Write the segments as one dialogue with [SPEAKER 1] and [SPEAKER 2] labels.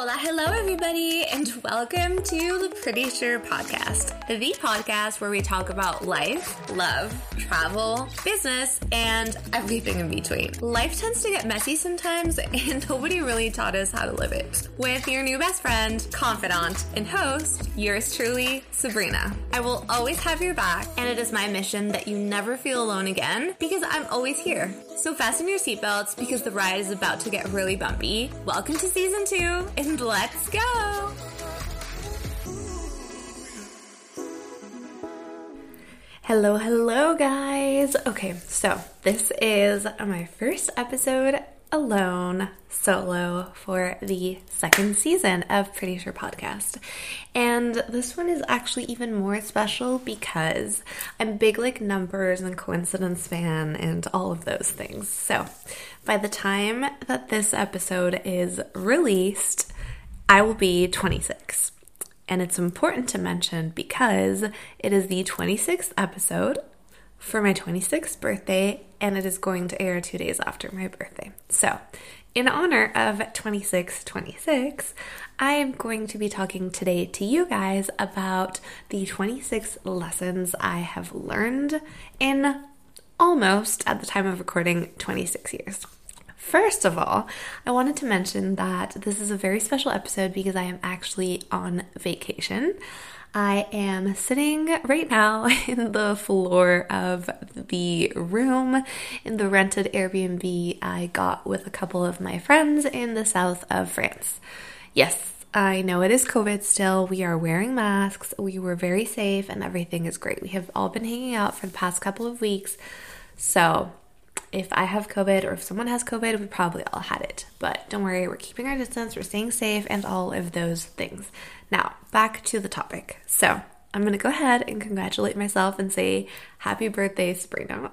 [SPEAKER 1] Hola, hello, everybody, and welcome to the Pretty Sure Podcast, the podcast where we talk about life, love, travel, business, and everything in between. Life tends to get messy sometimes, and nobody really taught us how to live it. With your new best friend, confidant, and host, yours truly, Sabrina. I will always have your back, and it is my mission that you never feel alone again because I'm always here. So fasten your seatbelts because the ride is about to get really bumpy. Welcome to season two, and let's go! Hello, hello, guys. Okay, so this is my first episode alone solo for the second season of Pretty Sure Podcast. And this one is actually even more special because I'm big like numbers and coincidence fan and all of those things. So, by the time that this episode is released, I will be 26. And it's important to mention because it is the 26th episode for my 26th birthday, and it is going to air two days after my birthday. So, in honor of 2626, I am going to be talking today to you guys about the 26 lessons I have learned in almost, at the time of recording, 26 years. First of all, I wanted to mention that this is a very special episode because I am actually on vacation. I am sitting right now in the floor of the room in the rented Airbnb I got with a couple of my friends in the south of France. Yes, I know it is COVID still. We are wearing masks. We were very safe and everything is great. We have all been hanging out for the past couple of weeks. So, if I have COVID or if someone has COVID, we probably all had it. But don't worry, we're keeping our distance, we're staying safe, and all of those things. Now, back to the topic. So, I'm going to go ahead and congratulate myself and say happy birthday, Sabrina.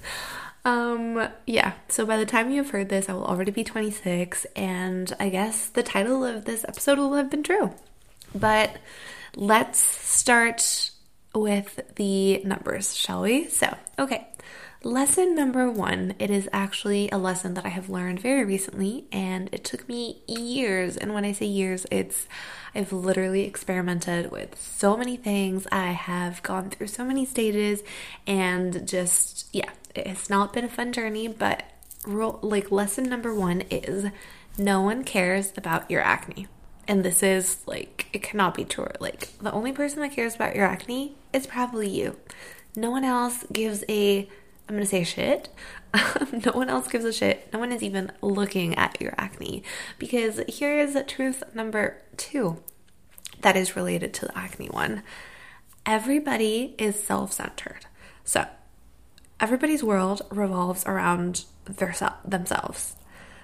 [SPEAKER 1] um, yeah, so by the time you have heard this, I will already be 26, and I guess the title of this episode will have been true. But let's start with the numbers, shall we? So, okay. Lesson number one, it is actually a lesson that I have learned very recently, and it took me years. And when I say years, it's I've literally experimented with so many things. I have gone through so many stages, and just, yeah, it's not been a fun journey, but like lesson number one is no one cares about your acne. And this is like, it cannot be true. Like, the only person that cares about your acne is probably you. No one else gives a I'm gonna say shit. no one else gives a shit. No one is even looking at your acne. Because here is truth number two that is related to the acne one. Everybody is self centered. So, everybody's world revolves around their themselves.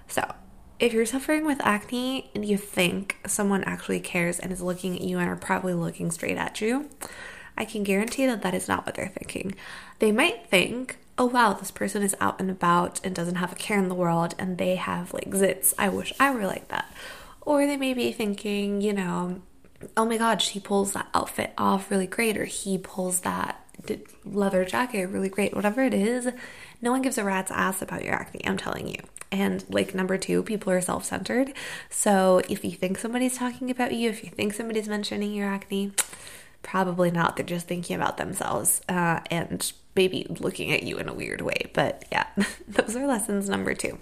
[SPEAKER 1] So, if you're suffering with acne and you think someone actually cares and is looking at you and are probably looking straight at you, I can guarantee that that is not what they're thinking. They might think, oh wow, this person is out and about and doesn't have a care in the world and they have like zits. I wish I were like that. Or they may be thinking, you know, oh my god, she pulls that outfit off really great, or he pulls that leather jacket really great. Whatever it is, no one gives a rat's ass about your acne, I'm telling you. And like number two, people are self centered. So if you think somebody's talking about you, if you think somebody's mentioning your acne, probably not. They're just thinking about themselves uh, and maybe looking at you in a weird way. But yeah, those are lessons number two.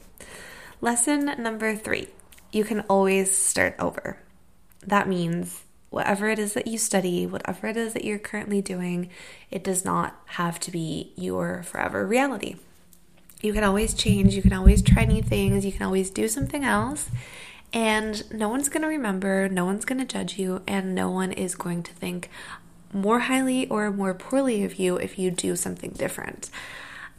[SPEAKER 1] Lesson number three you can always start over. That means whatever it is that you study, whatever it is that you're currently doing, it does not have to be your forever reality. You can always change, you can always try new things, you can always do something else, and no one's going to remember, no one's going to judge you, and no one is going to think more highly or more poorly of you if you do something different.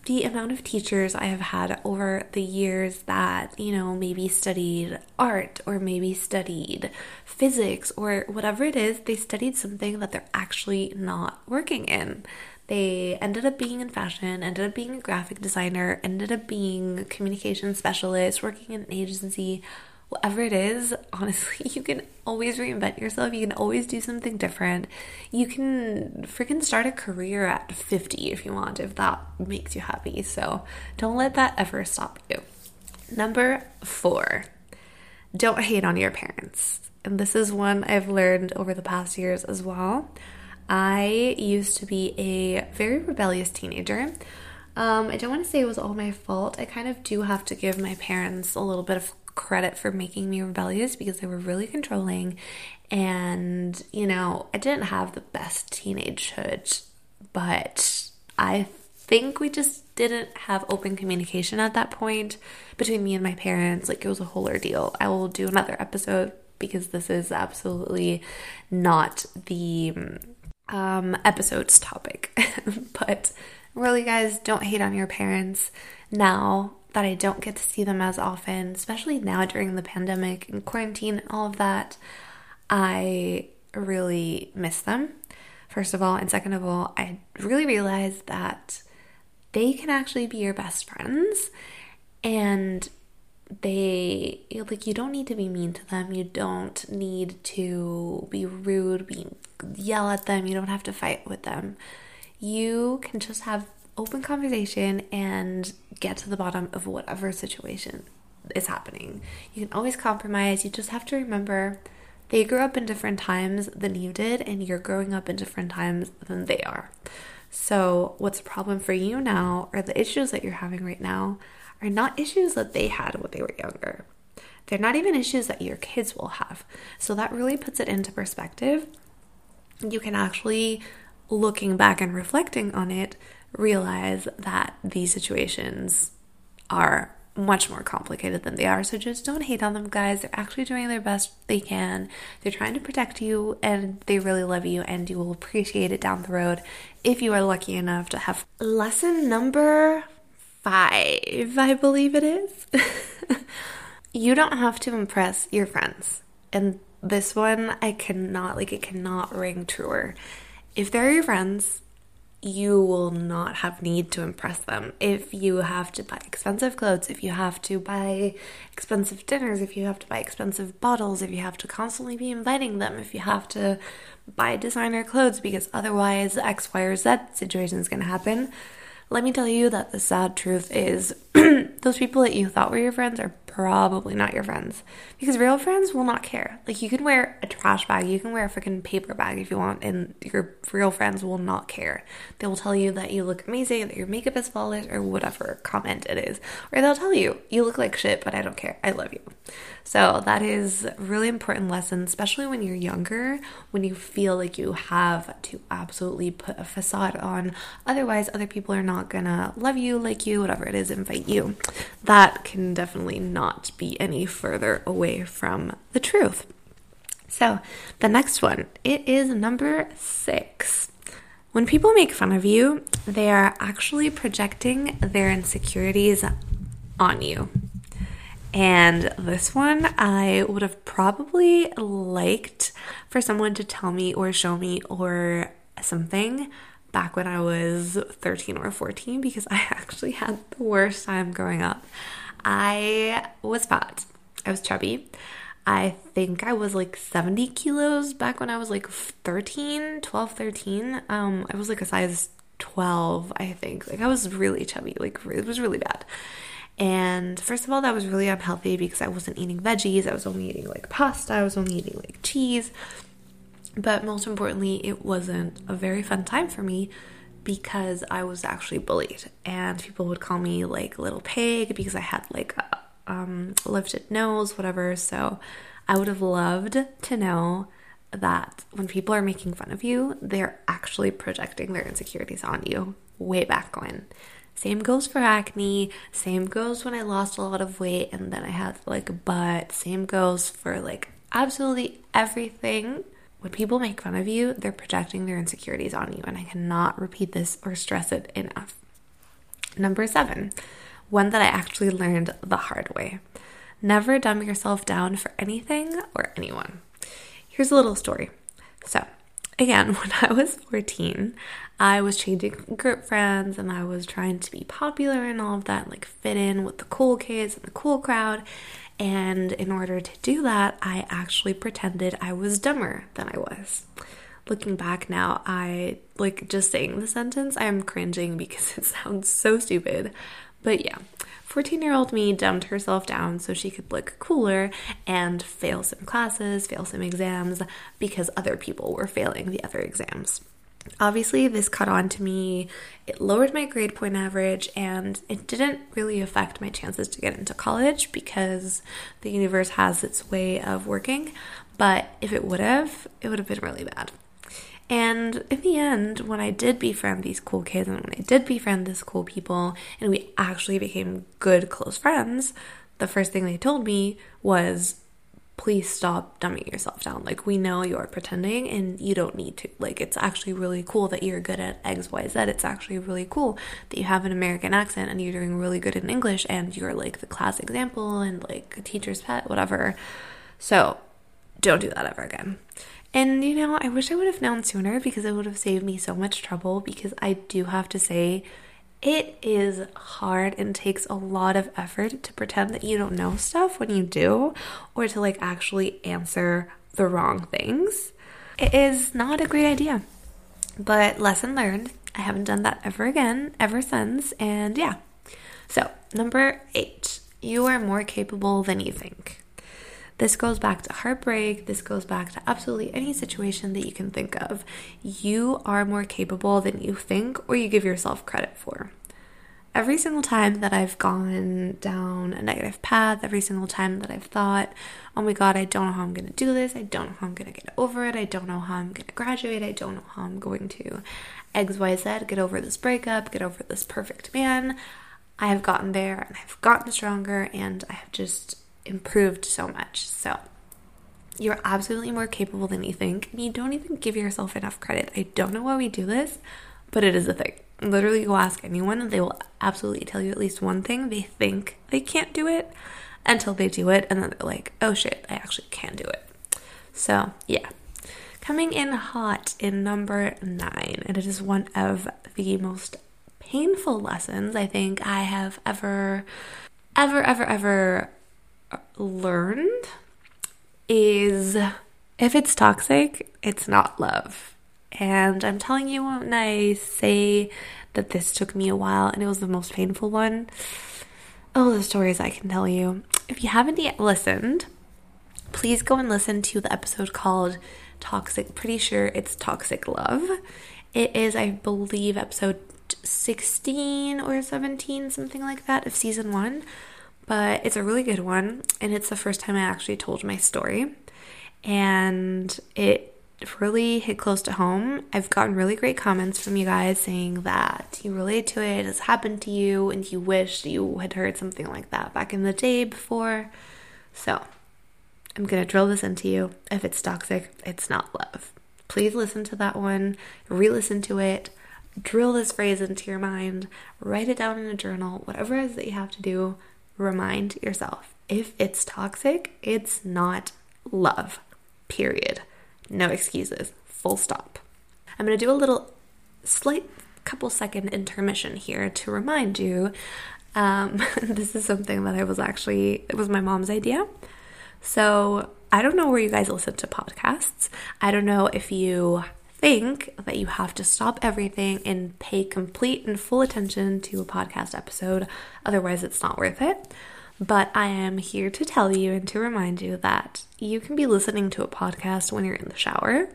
[SPEAKER 1] The amount of teachers I have had over the years that, you know, maybe studied art or maybe studied physics or whatever it is, they studied something that they're actually not working in. They ended up being in fashion, ended up being a graphic designer, ended up being a communication specialist, working in an agency, whatever it is, honestly, you can always reinvent yourself. You can always do something different. You can freaking start a career at 50 if you want, if that makes you happy. So don't let that ever stop you. Number four, don't hate on your parents. And this is one I've learned over the past years as well. I used to be a very rebellious teenager. Um, I don't want to say it was all my fault. I kind of do have to give my parents a little bit of credit for making me rebellious because they were really controlling. And, you know, I didn't have the best teenagehood, but I think we just didn't have open communication at that point between me and my parents. Like, it was a whole ordeal. I will do another episode because this is absolutely not the um, episode's topic. but really, guys, don't hate on your parents now that I don't get to see them as often, especially now during the pandemic and quarantine and all of that. I really miss them, first of all. And second of all, I really realized that they can actually be your best friends and they like you don't need to be mean to them you don't need to be rude be yell at them you don't have to fight with them you can just have open conversation and get to the bottom of whatever situation is happening you can always compromise you just have to remember they grew up in different times than you did and you're growing up in different times than they are so what's a problem for you now or the issues that you're having right now are not issues that they had when they were younger. They're not even issues that your kids will have. So that really puts it into perspective. You can actually, looking back and reflecting on it, realize that these situations are much more complicated than they are. So just don't hate on them, guys. They're actually doing their best they can. They're trying to protect you and they really love you, and you will appreciate it down the road if you are lucky enough to have lesson number five, I believe it is. you don't have to impress your friends. And this one, I cannot, like, it cannot ring truer. If they're your friends, you will not have need to impress them. If you have to buy expensive clothes, if you have to buy expensive dinners, if you have to buy expensive bottles, if you have to constantly be inviting them, if you have to buy designer clothes because otherwise X, Y, or Z situation is going to happen, let me tell you that the sad truth is those people that you thought were your friends are probably not your friends. Because real friends will not care. Like, you can wear a trash bag, you can wear a freaking paper bag if you want, and your real friends will not care. They will tell you that you look amazing, that your makeup is flawless, or whatever comment it is. Or they'll tell you, you look like shit, but I don't care. I love you. So, that is a really important lesson, especially when you're younger, when you feel like you have to absolutely put a facade on. Otherwise, other people are not gonna love you, like you, whatever it is, invite you. That can definitely not be any further away from the truth. So, the next one, it is number six. When people make fun of you, they are actually projecting their insecurities on you. And this one, I would have probably liked for someone to tell me or show me or something back when I was 13 or 14 because I actually had the worst time growing up. I was fat, I was chubby. I think I was like 70 kilos back when I was like 13, 12, 13. Um, I was like a size 12, I think. Like I was really chubby, like it was really bad. And first of all, that was really unhealthy because I wasn't eating veggies. I was only eating like pasta. I was only eating like cheese. But most importantly, it wasn't a very fun time for me because I was actually bullied. And people would call me like little pig because I had like a um, lifted nose, whatever. So I would have loved to know that when people are making fun of you, they're actually projecting their insecurities on you way back when. Same goes for acne. Same goes when I lost a lot of weight and then I had like a butt. Same goes for like absolutely everything. When people make fun of you, they're projecting their insecurities on you. And I cannot repeat this or stress it enough. Number seven, one that I actually learned the hard way. Never dumb yourself down for anything or anyone. Here's a little story. So, again, when I was 14, I was changing group friends and I was trying to be popular and all of that, like fit in with the cool kids and the cool crowd. And in order to do that, I actually pretended I was dumber than I was. Looking back now, I like just saying the sentence, I'm cringing because it sounds so stupid. But yeah, 14 year old me dumbed herself down so she could look cooler and fail some classes, fail some exams because other people were failing the other exams. Obviously, this caught on to me. It lowered my grade point average and it didn't really affect my chances to get into college because the universe has its way of working. But if it would have, it would have been really bad. And in the end, when I did befriend these cool kids and when I did befriend these cool people and we actually became good, close friends, the first thing they told me was, please stop dumbing yourself down. Like, we know you're pretending and you don't need to. Like, it's actually really cool that you're good at XYZ. It's actually really cool that you have an American accent and you're doing really good in English and you're like the class example and like a teacher's pet, whatever. So, don't do that ever again. And you know, I wish I would have known sooner because it would have saved me so much trouble. Because I do have to say, it is hard and takes a lot of effort to pretend that you don't know stuff when you do, or to like actually answer the wrong things. It is not a great idea. But lesson learned. I haven't done that ever again, ever since. And yeah. So, number eight, you are more capable than you think. This goes back to heartbreak. This goes back to absolutely any situation that you can think of. You are more capable than you think or you give yourself credit for. Every single time that I've gone down a negative path, every single time that I've thought, oh my God, I don't know how I'm going to do this. I don't know how I'm going to get over it. I don't know how I'm going to graduate. I don't know how I'm going to XYZ, get over this breakup, get over this perfect man. I have gotten there and I've gotten stronger and I have just improved so much. So, you're absolutely more capable than you think, and you don't even give yourself enough credit. I don't know why we do this, but it is a thing. Literally, go ask anyone, and they will absolutely tell you at least one thing. They think they can't do it until they do it, and then they're like, oh shit, I actually can do it. So, yeah. Coming in hot in number nine, and it is one of the most painful lessons I think I have ever, ever, ever, ever learned is if it's toxic, it's not love. And I'm telling you when I say that this took me a while and it was the most painful one. Oh, the stories I can tell you. If you haven't yet listened, please go and listen to the episode called Toxic. Pretty sure it's Toxic Love. It is, I believe, episode 16 or 17, something like that, of season one but it's a really good one. And it's the first time I actually told my story. And it really hit close to home. I've gotten really great comments from you guys saying that you relate to it, it's happened to you, and you wish you had heard something like that back in the day before. So, I'm gonna drill this into you. If it's toxic, it's not love. Please listen to that one, re listen to it, drill this phrase into your mind, write it down in a journal, whatever it is that you have to do remind yourself if it's toxic, it's not love. Period. No excuses. Full stop. I'm going to do a little slight couple second intermission here to remind you um, this is something that I was actually, it was my mom's idea. So I don't know where you guys listen to podcasts. I don't know if you think that you have to stop everything and pay complete and full attention to a podcast episode, otherwise, it's not worth it. But I am here to tell you and to remind you that you can be listening to a podcast when you're in the shower.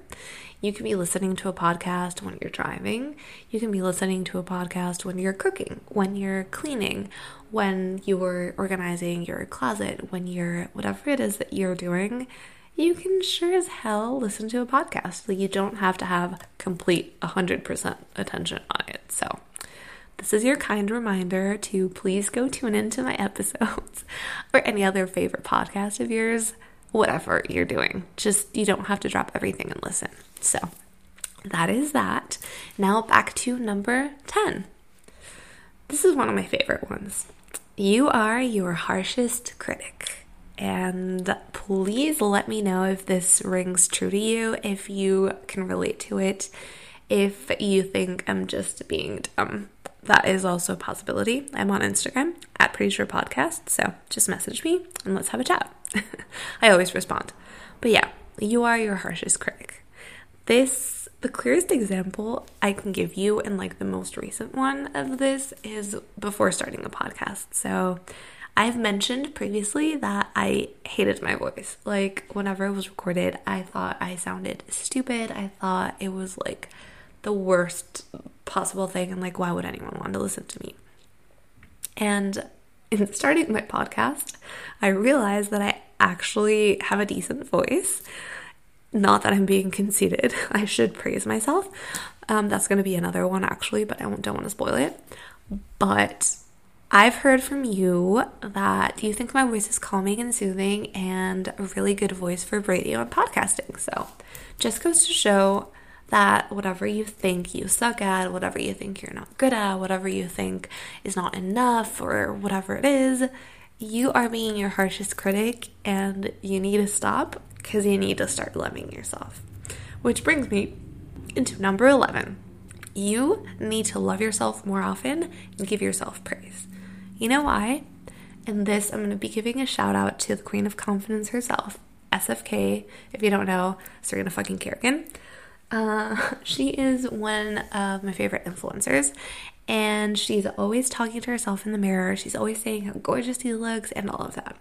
[SPEAKER 1] You can be listening to a podcast when you're driving. You can be listening to a podcast when you're cooking, when you're cleaning, when you're organizing your closet, when you're whatever it is that you're doing you can sure as hell listen to a podcast. Like you don't have to have complete 100% attention on it. So, this is your kind reminder to please go tune into my episodes or any other favorite podcast of yours, whatever you're doing. Just you don't have to drop everything and listen. So, that is that. Now back to number 10. This is one of my favorite ones. You are your harshest critic. And please let me know if this rings true to you, if you can relate to it, if you think I'm just being dumb. That is also a possibility. I'm on Instagram at Pretty Sure Podcast, so just message me and let's have a chat. I always respond. But yeah, you are your harshest critic. This the clearest example I can give you, and like the most recent one of this, is before starting a podcast. So, I've mentioned previously that I hated my voice. Like, whenever it was recorded, I thought I sounded stupid. I thought it was like the worst possible thing, and like, why would anyone want to listen to me? And in starting my podcast, I realized that I actually have a decent voice. Not that I'm being conceited. I should praise myself. Um, that's going to be another one actually, but I don't want to spoil it. But I've heard from you that you think my voice is calming and soothing and a really good voice for radio and podcasting. So, just goes to show that whatever you think you suck at, whatever you think you're not good at, whatever you think is not enough, or whatever it is, you are being your harshest critic and you need to stop because you need to start loving yourself. Which brings me into number 11. You need to love yourself more often and give yourself praise. You know why? And this, I'm going to be giving a shout out to the Queen of Confidence herself, SFK. If you don't know, Serena fucking Kerrigan. Uh, she is one of my favorite influencers, and she's always talking to herself in the mirror. She's always saying how gorgeous she looks and all of that.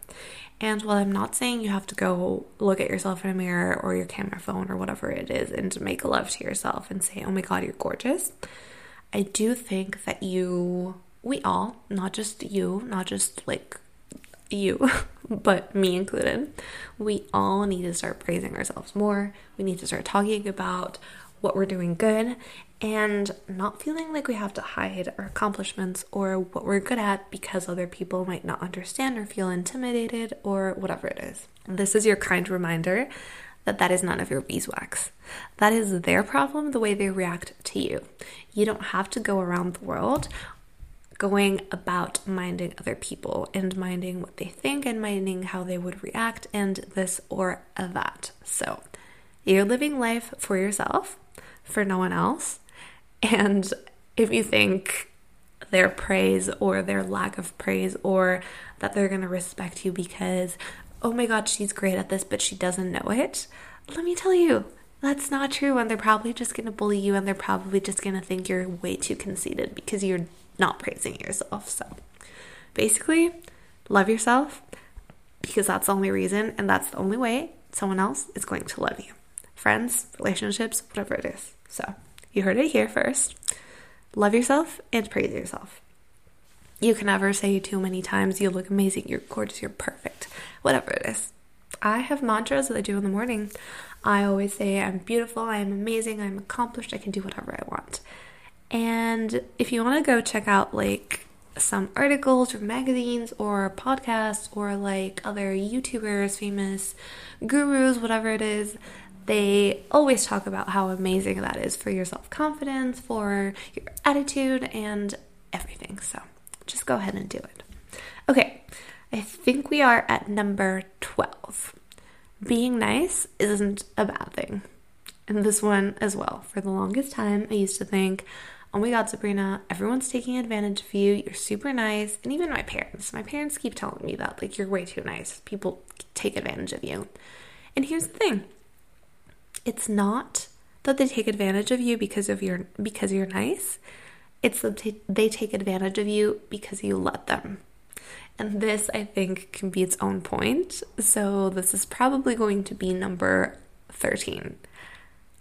[SPEAKER 1] And while I'm not saying you have to go look at yourself in a mirror or your camera phone or whatever it is and make love to yourself and say, oh my God, you're gorgeous, I do think that you, we all, not just you, not just like you, but me included, we all need to start praising ourselves more. We need to start talking about what we're doing good and not feeling like we have to hide our accomplishments or what we're good at because other people might not understand or feel intimidated or whatever it is. This is your kind reminder that that is none of your beeswax. That is their problem, the way they react to you. You don't have to go around the world going about minding other people and minding what they think and minding how they would react and this or that. So, you're living life for yourself, for no one else. And if you think their praise or their lack of praise or that they're going to respect you because, oh my God, she's great at this, but she doesn't know it, let me tell you, that's not true. And they're probably just going to bully you and they're probably just going to think you're way too conceited because you're not praising yourself. So basically, love yourself because that's the only reason and that's the only way someone else is going to love you. Friends, relationships, whatever it is. So you heard it here first. Love yourself and praise yourself. You can never say too many times, you look amazing, you're gorgeous, you're perfect, whatever it is. I have mantras that I do in the morning. I always say, I'm beautiful, I am amazing, I'm accomplished, I can do whatever I want. And if you want to go check out like some articles or magazines or podcasts or like other YouTubers, famous gurus, whatever it is, they always talk about how amazing that is for your self confidence, for your attitude, and everything. So just go ahead and do it. Okay, I think we are at number 12. Being nice isn't a bad thing. And this one as well. For the longest time, I used to think, oh my God, Sabrina, everyone's taking advantage of you. You're super nice. And even my parents, my parents keep telling me that, like, you're way too nice. People take advantage of you. And here's the thing it's not that they take advantage of you because of your because you're nice. It's that they take advantage of you because you let them. And this, I think, can be its own point. So, this is probably going to be number 13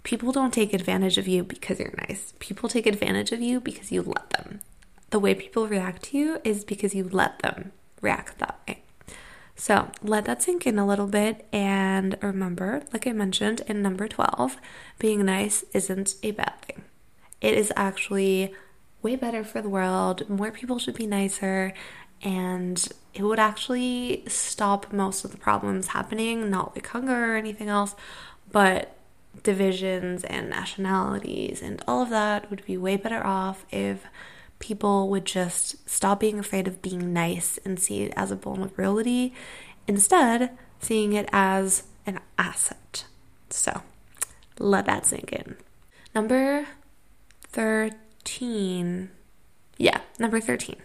[SPEAKER 1] People don't take advantage of you because you're nice. People take advantage of you because you let them. The way people react to you is because you let them react that way. So let that sink in a little bit and remember, like I mentioned in number 12, being nice isn't a bad thing. It is actually way better for the world. More people should be nicer and it would actually stop most of the problems happening, not like hunger or anything else, but divisions and nationalities and all of that would be way better off if people would just stop being afraid of being nice and see it as a vulnerability, instead, seeing it as an asset. So, let that sink in. Number 13. Yeah, number 13.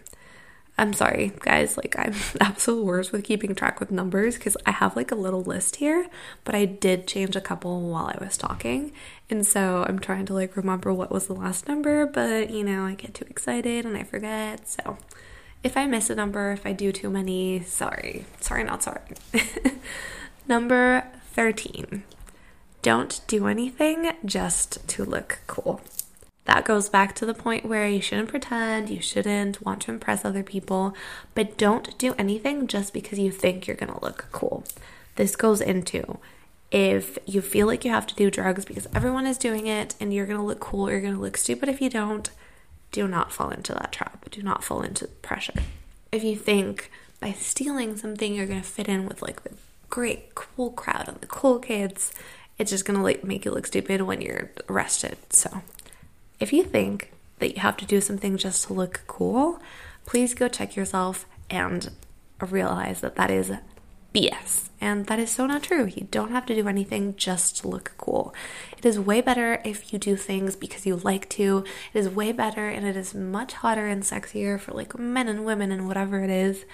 [SPEAKER 1] I'm sorry, guys. Like, I'm absolute worst with keeping track with numbers because I have like a little list here, but I did change a couple while I was talking. And so I'm trying to like remember what was the last number, but you know, I get too excited and I forget. So if I miss a number, if I do too many, sorry. Sorry, not sorry. number 13. Don't do anything just to look cool. That goes back to the point where you shouldn't pretend, you shouldn't want to impress other people, but don't do anything just because you think you're gonna look cool. This goes into if you feel like you have to do drugs because everyone is doing it and you're gonna look cool, you're gonna look stupid if you don't, do not fall into that trap. Do not fall into pressure. If you think by stealing something you're gonna fit in with like the great cool crowd and the cool kids, it's just gonna like make you look stupid when you're arrested. So if you think that you have to do something just to look cool, please go check yourself and realize that that is BS. And that is so not true. You don't have to do anything just to look cool. It is way better if you do things because you like to. It is way better and it is much hotter and sexier for like men and women and whatever it is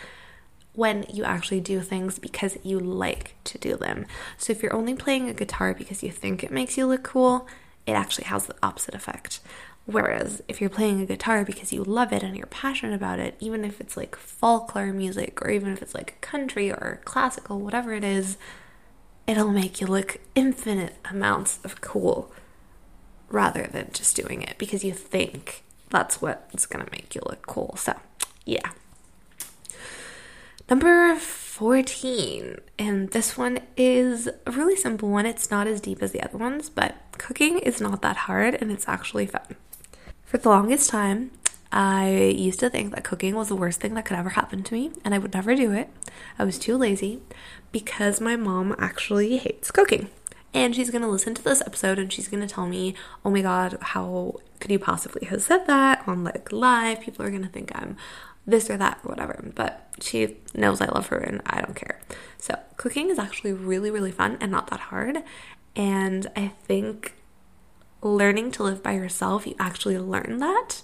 [SPEAKER 1] when you actually do things because you like to do them. So if you're only playing a guitar because you think it makes you look cool, it actually has the opposite effect. Whereas if you're playing a guitar because you love it and you're passionate about it, even if it's like folklore music or even if it's like country or classical, whatever it is, it'll make you look infinite amounts of cool rather than just doing it because you think that's what's gonna make you look cool. So, yeah. Number 14. And this one is a really simple one. It's not as deep as the other ones, but cooking is not that hard and it's actually fun. For the longest time, I used to think that cooking was the worst thing that could ever happen to me, and I would never do it. I was too lazy because my mom actually hates cooking. And she's gonna listen to this episode and she's gonna tell me, oh my god, how could you possibly have said that on like live? People are gonna think I'm this or that or whatever. But she knows I love her and I don't care. So, cooking is actually really, really fun and not that hard. And I think learning to live by yourself, you actually learn that.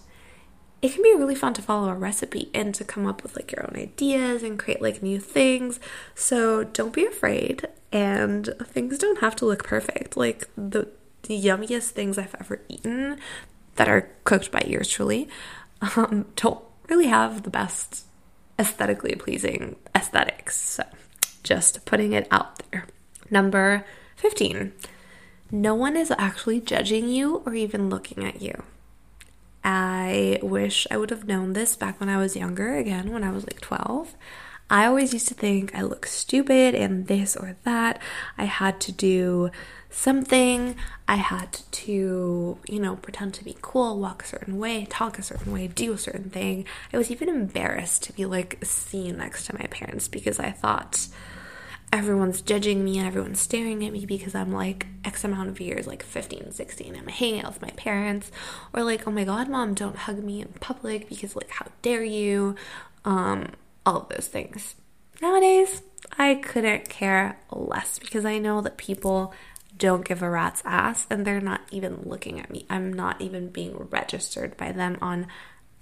[SPEAKER 1] It can be really fun to follow a recipe and to come up with like your own ideas and create like new things. So don't be afraid, and things don't have to look perfect. Like the, the yummiest things I've ever eaten that are cooked by yours truly um, don't really have the best aesthetically pleasing aesthetics. So, just putting it out there. Number 15. No one is actually judging you or even looking at you. I wish I would have known this back when I was younger, again, when I was like 12. I always used to think I look stupid and this or that. I had to do something. I had to, you know, pretend to be cool, walk a certain way, talk a certain way, do a certain thing. I was even embarrassed to be like seen next to my parents because I thought everyone's judging me and everyone's staring at me because I'm like X amount of years, like 15, 16, I'm hanging out with my parents. Or like, oh my god, mom, don't hug me in public because like how dare you? Um, all of those things. Nowadays, I couldn't care less because I know that people don't give a rat's ass and they're not even looking at me. I'm not even being registered by them on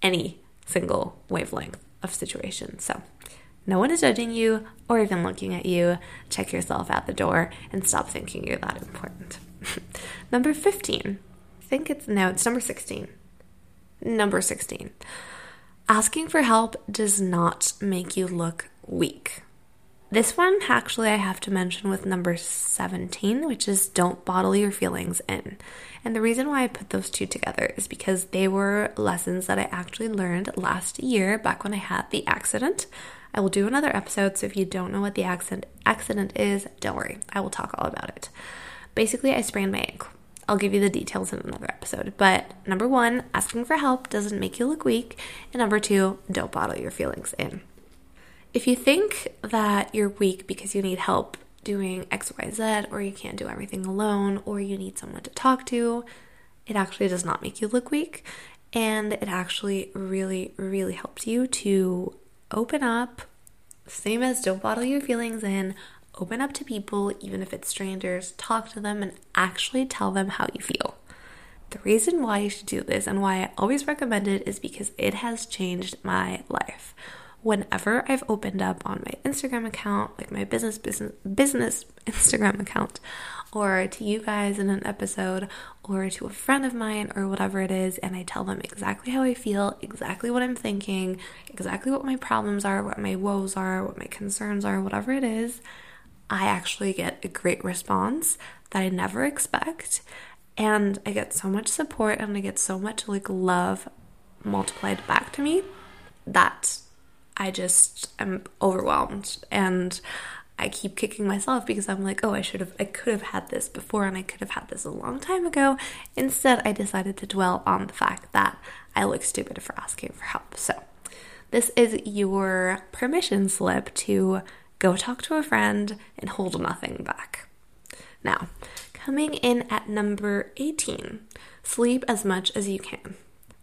[SPEAKER 1] any single wavelength of situation. So, no one is judging you or even looking at you. Check yourself out the door and stop thinking you're that important. number 15. I think it's no, it's number 16. Number 16. Asking for help does not make you look weak. This one, actually, I have to mention with number 17, which is don't bottle your feelings in. And the reason why I put those two together is because they were lessons that I actually learned last year back when I had the accident. I will do another episode, so if you don't know what the accident accident is, don't worry. I will talk all about it. Basically, I sprained my ankle. I'll give you the details in another episode. But number one, asking for help doesn't make you look weak. And number two, don't bottle your feelings in. If you think that you're weak because you need help doing XYZ, or you can't do everything alone, or you need someone to talk to, it actually does not make you look weak. And it actually really, really helps you to open up, same as don't bottle your feelings in, open up to people, even if it's strangers, talk to them, and actually tell them how you feel. The reason why you should do this and why I always recommend it is because it has changed my life whenever I've opened up on my Instagram account, like my business business business Instagram account, or to you guys in an episode, or to a friend of mine, or whatever it is, and I tell them exactly how I feel, exactly what I'm thinking, exactly what my problems are, what my woes are, what my concerns are, whatever it is, I actually get a great response that I never expect. And I get so much support and I get so much like love multiplied back to me that I just am overwhelmed and I keep kicking myself because I'm like, oh, I should have, I could have had this before and I could have had this a long time ago. Instead, I decided to dwell on the fact that I look stupid for asking for help. So, this is your permission slip to go talk to a friend and hold nothing back. Now, coming in at number 18, sleep as much as you can.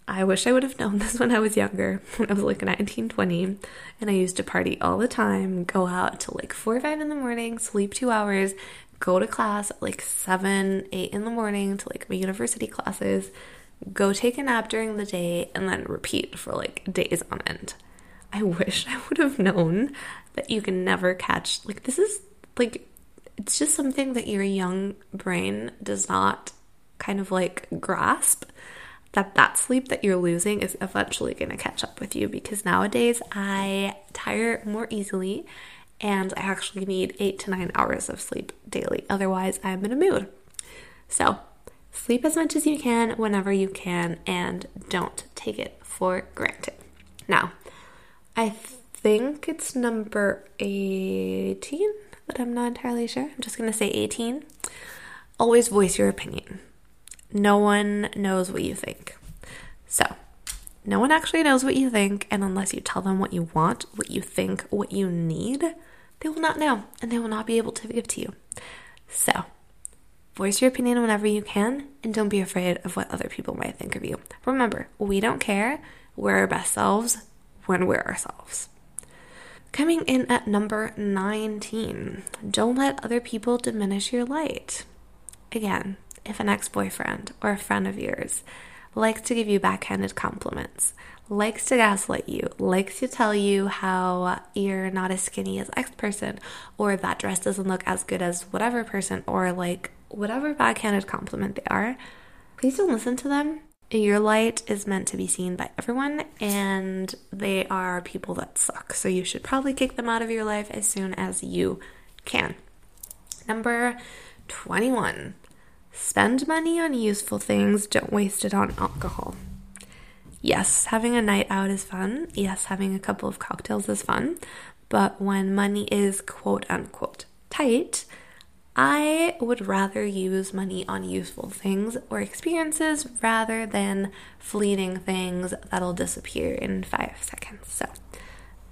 [SPEAKER 1] I wish I would have known this when I was younger, when I was like 19, 20, and I used to party all the time, go out till like 4 or 5 in the morning, sleep two hours, go to class at like 7, 8 in the morning to like my university classes, go take a nap during the day, and then repeat for like days on end. I wish I would have known that you can never catch. Like, this is like, it's just something that your young brain does not kind of like grasp that that sleep that you're losing is eventually going to catch up with you because nowadays I tire more easily and I actually need 8 to 9 hours of sleep daily otherwise I'm in a mood. So, sleep as much as you can whenever you can and don't take it for granted. Now, I think it's number 18, but I'm not entirely sure. I'm just going to say 18. Always voice your opinion no one knows what you think. So, no one actually knows what you think, and unless you tell them what you want, what you think, what you need, they will not know and they will not be able to give to you. So, voice your opinion whenever you can, and don't be afraid of what other people might think of you. Remember, we don't care. We're our best selves when we're ourselves. Coming in at number 19, don't let other people diminish your light. Again, if an ex boyfriend or a friend of yours likes to give you backhanded compliments, likes to gaslight you, likes to tell you how you're not as skinny as X person, or that dress doesn't look as good as whatever person, or like whatever backhanded compliment they are, please don't listen to them. Your light is meant to be seen by everyone, and they are people that suck. So you should probably kick them out of your life as soon as you can. Number 21 Spend money on useful things, don't waste it on alcohol. Yes, having a night out is fun. Yes, having a couple of cocktails is fun. But when money is quote unquote tight, I would rather use money on useful things or experiences rather than fleeting things that'll disappear in five seconds. So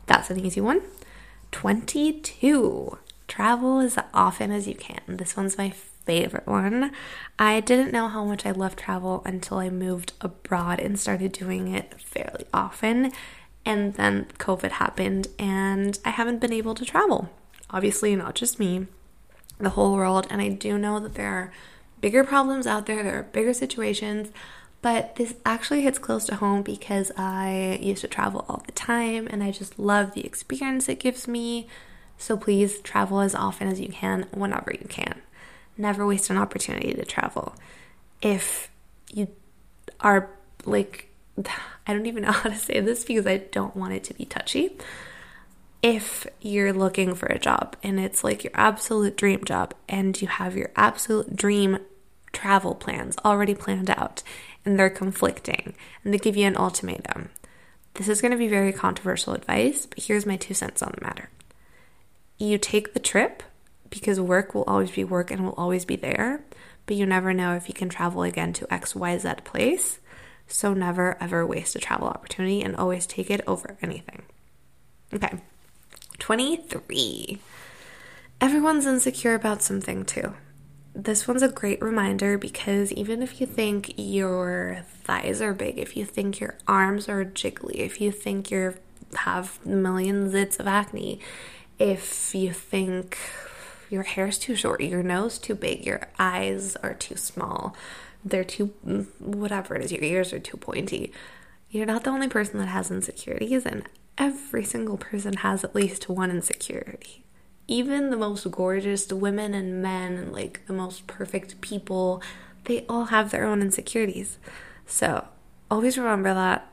[SPEAKER 1] that's an easy one. 22. Travel as often as you can. This one's my favorite one. I didn't know how much I loved travel until I moved abroad and started doing it fairly often. And then COVID happened, and I haven't been able to travel. Obviously, not just me, the whole world. And I do know that there are bigger problems out there, there are bigger situations. But this actually hits close to home because I used to travel all the time and I just love the experience it gives me. So please travel as often as you can, whenever you can never waste an opportunity to travel. If you are like, I don't even know how to say this because I don't want it to be touchy. If you're looking for a job and it's like your absolute dream job and you have your absolute dream travel plans already planned out and they're conflicting and they give you an ultimatum, this is going to be very controversial advice, but here's my two cents on the matter. You take the trip because work will always be work and will always be there, but you never know if you can travel again to XYZ place. So never ever waste a travel opportunity and always take it over anything. Okay. 23. Everyone's insecure about something too. This one's a great reminder because even if you think your thighs are big, if you think your arms are jiggly, if you think you have million zits of acne, if you think your hair's too short, your nose too big, your eyes are too small, they're too whatever it is, your ears are too pointy. You're not the only person that has insecurities, and every single person has at least one insecurity. Even the most gorgeous women and men, and like the most perfect people, they all have their own insecurities. So always remember that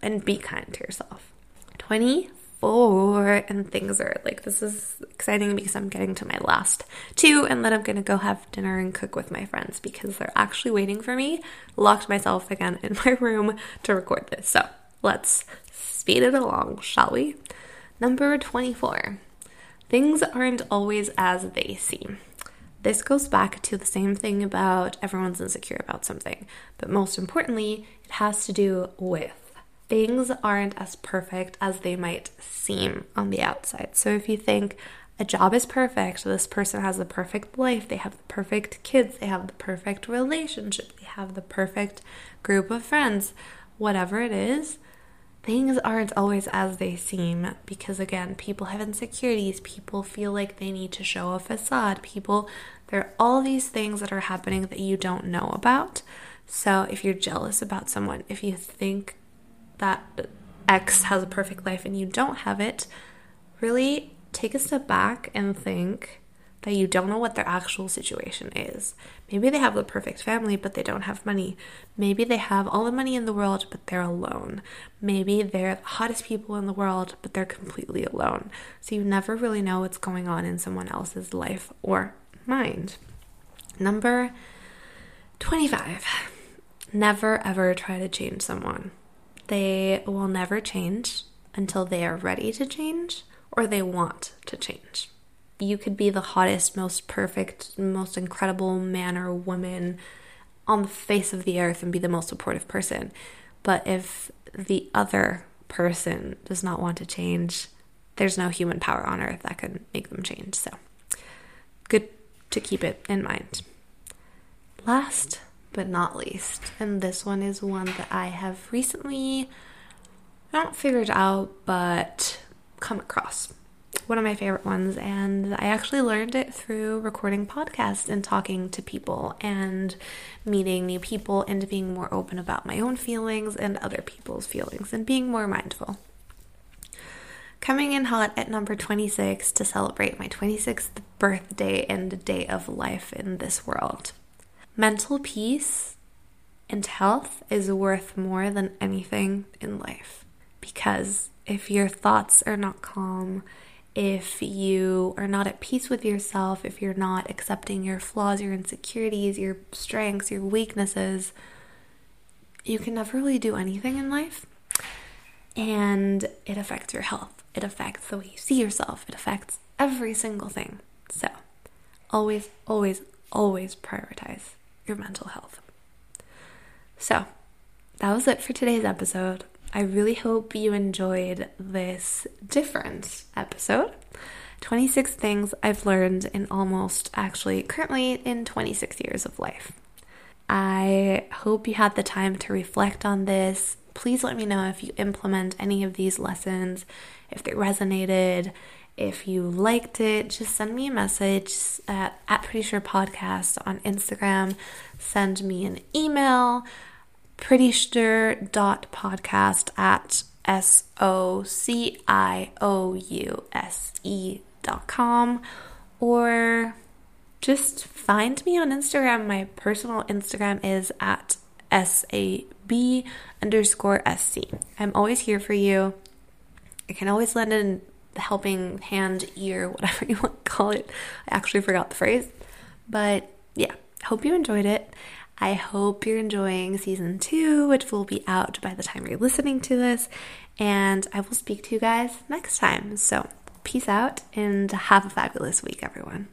[SPEAKER 1] and be kind to yourself. 24, and things are like this is exciting because I'm getting to my last two, and then I'm gonna go have dinner and cook with my friends because they're actually waiting for me. Locked myself again in my room to record this. So let's speed it along, shall we? Number 24. Things aren't always as they seem. This goes back to the same thing about everyone's insecure about something, but most importantly, it has to do with things aren't as perfect as they might seem on the outside. So if you think a job is perfect, this person has the perfect life, they have the perfect kids, they have the perfect relationship, they have the perfect group of friends, whatever it is, things aren't always as they seem because again people have insecurities people feel like they need to show a facade people there are all these things that are happening that you don't know about. So if you're jealous about someone if you think that x has a perfect life and you don't have it really take a step back and think that you don't know what their actual situation is. Maybe they have the perfect family, but they don't have money. Maybe they have all the money in the world, but they're alone. Maybe they're the hottest people in the world, but they're completely alone. So you never really know what's going on in someone else's life or mind. Number 25. Never ever try to change someone. They will never change until they are ready to change or they want to change you could be the hottest, most perfect, most incredible man or woman on the face of the earth and be the most supportive person. But if the other person does not want to change, there's no human power on earth that can make them change. So, good to keep it in mind. Last but not least, and this one is one that I have recently not figured out but come across one of my favorite ones, and I actually learned it through recording podcasts and talking to people and meeting new people and being more open about my own feelings and other people's feelings and being more mindful. Coming in hot at number 26 to celebrate my 26th birthday and day of life in this world. Mental peace and health is worth more than anything in life because if your thoughts are not calm, if you are not at peace with yourself, if you're not accepting your flaws, your insecurities, your strengths, your weaknesses, you can never really do anything in life. And it affects your health, it affects the way you see yourself, it affects every single thing. So, always, always, always prioritize your mental health. So, that was it for today's episode. I really hope you enjoyed this different episode. 26 things I've learned in almost, actually, currently in 26 years of life. I hope you had the time to reflect on this. Please let me know if you implement any of these lessons, if they resonated, if you liked it. Just send me a message at, at Pretty Sure Podcast on Instagram. Send me an email podcast at S O C I O U S E dot com or just find me on Instagram. My personal Instagram is at SAB underscore SC. I'm always here for you. I can always lend a helping hand, ear, whatever you want to call it. I actually forgot the phrase. But yeah, hope you enjoyed it. I hope you're enjoying season two, which will be out by the time you're listening to this. And I will speak to you guys next time. So, peace out and have a fabulous week, everyone.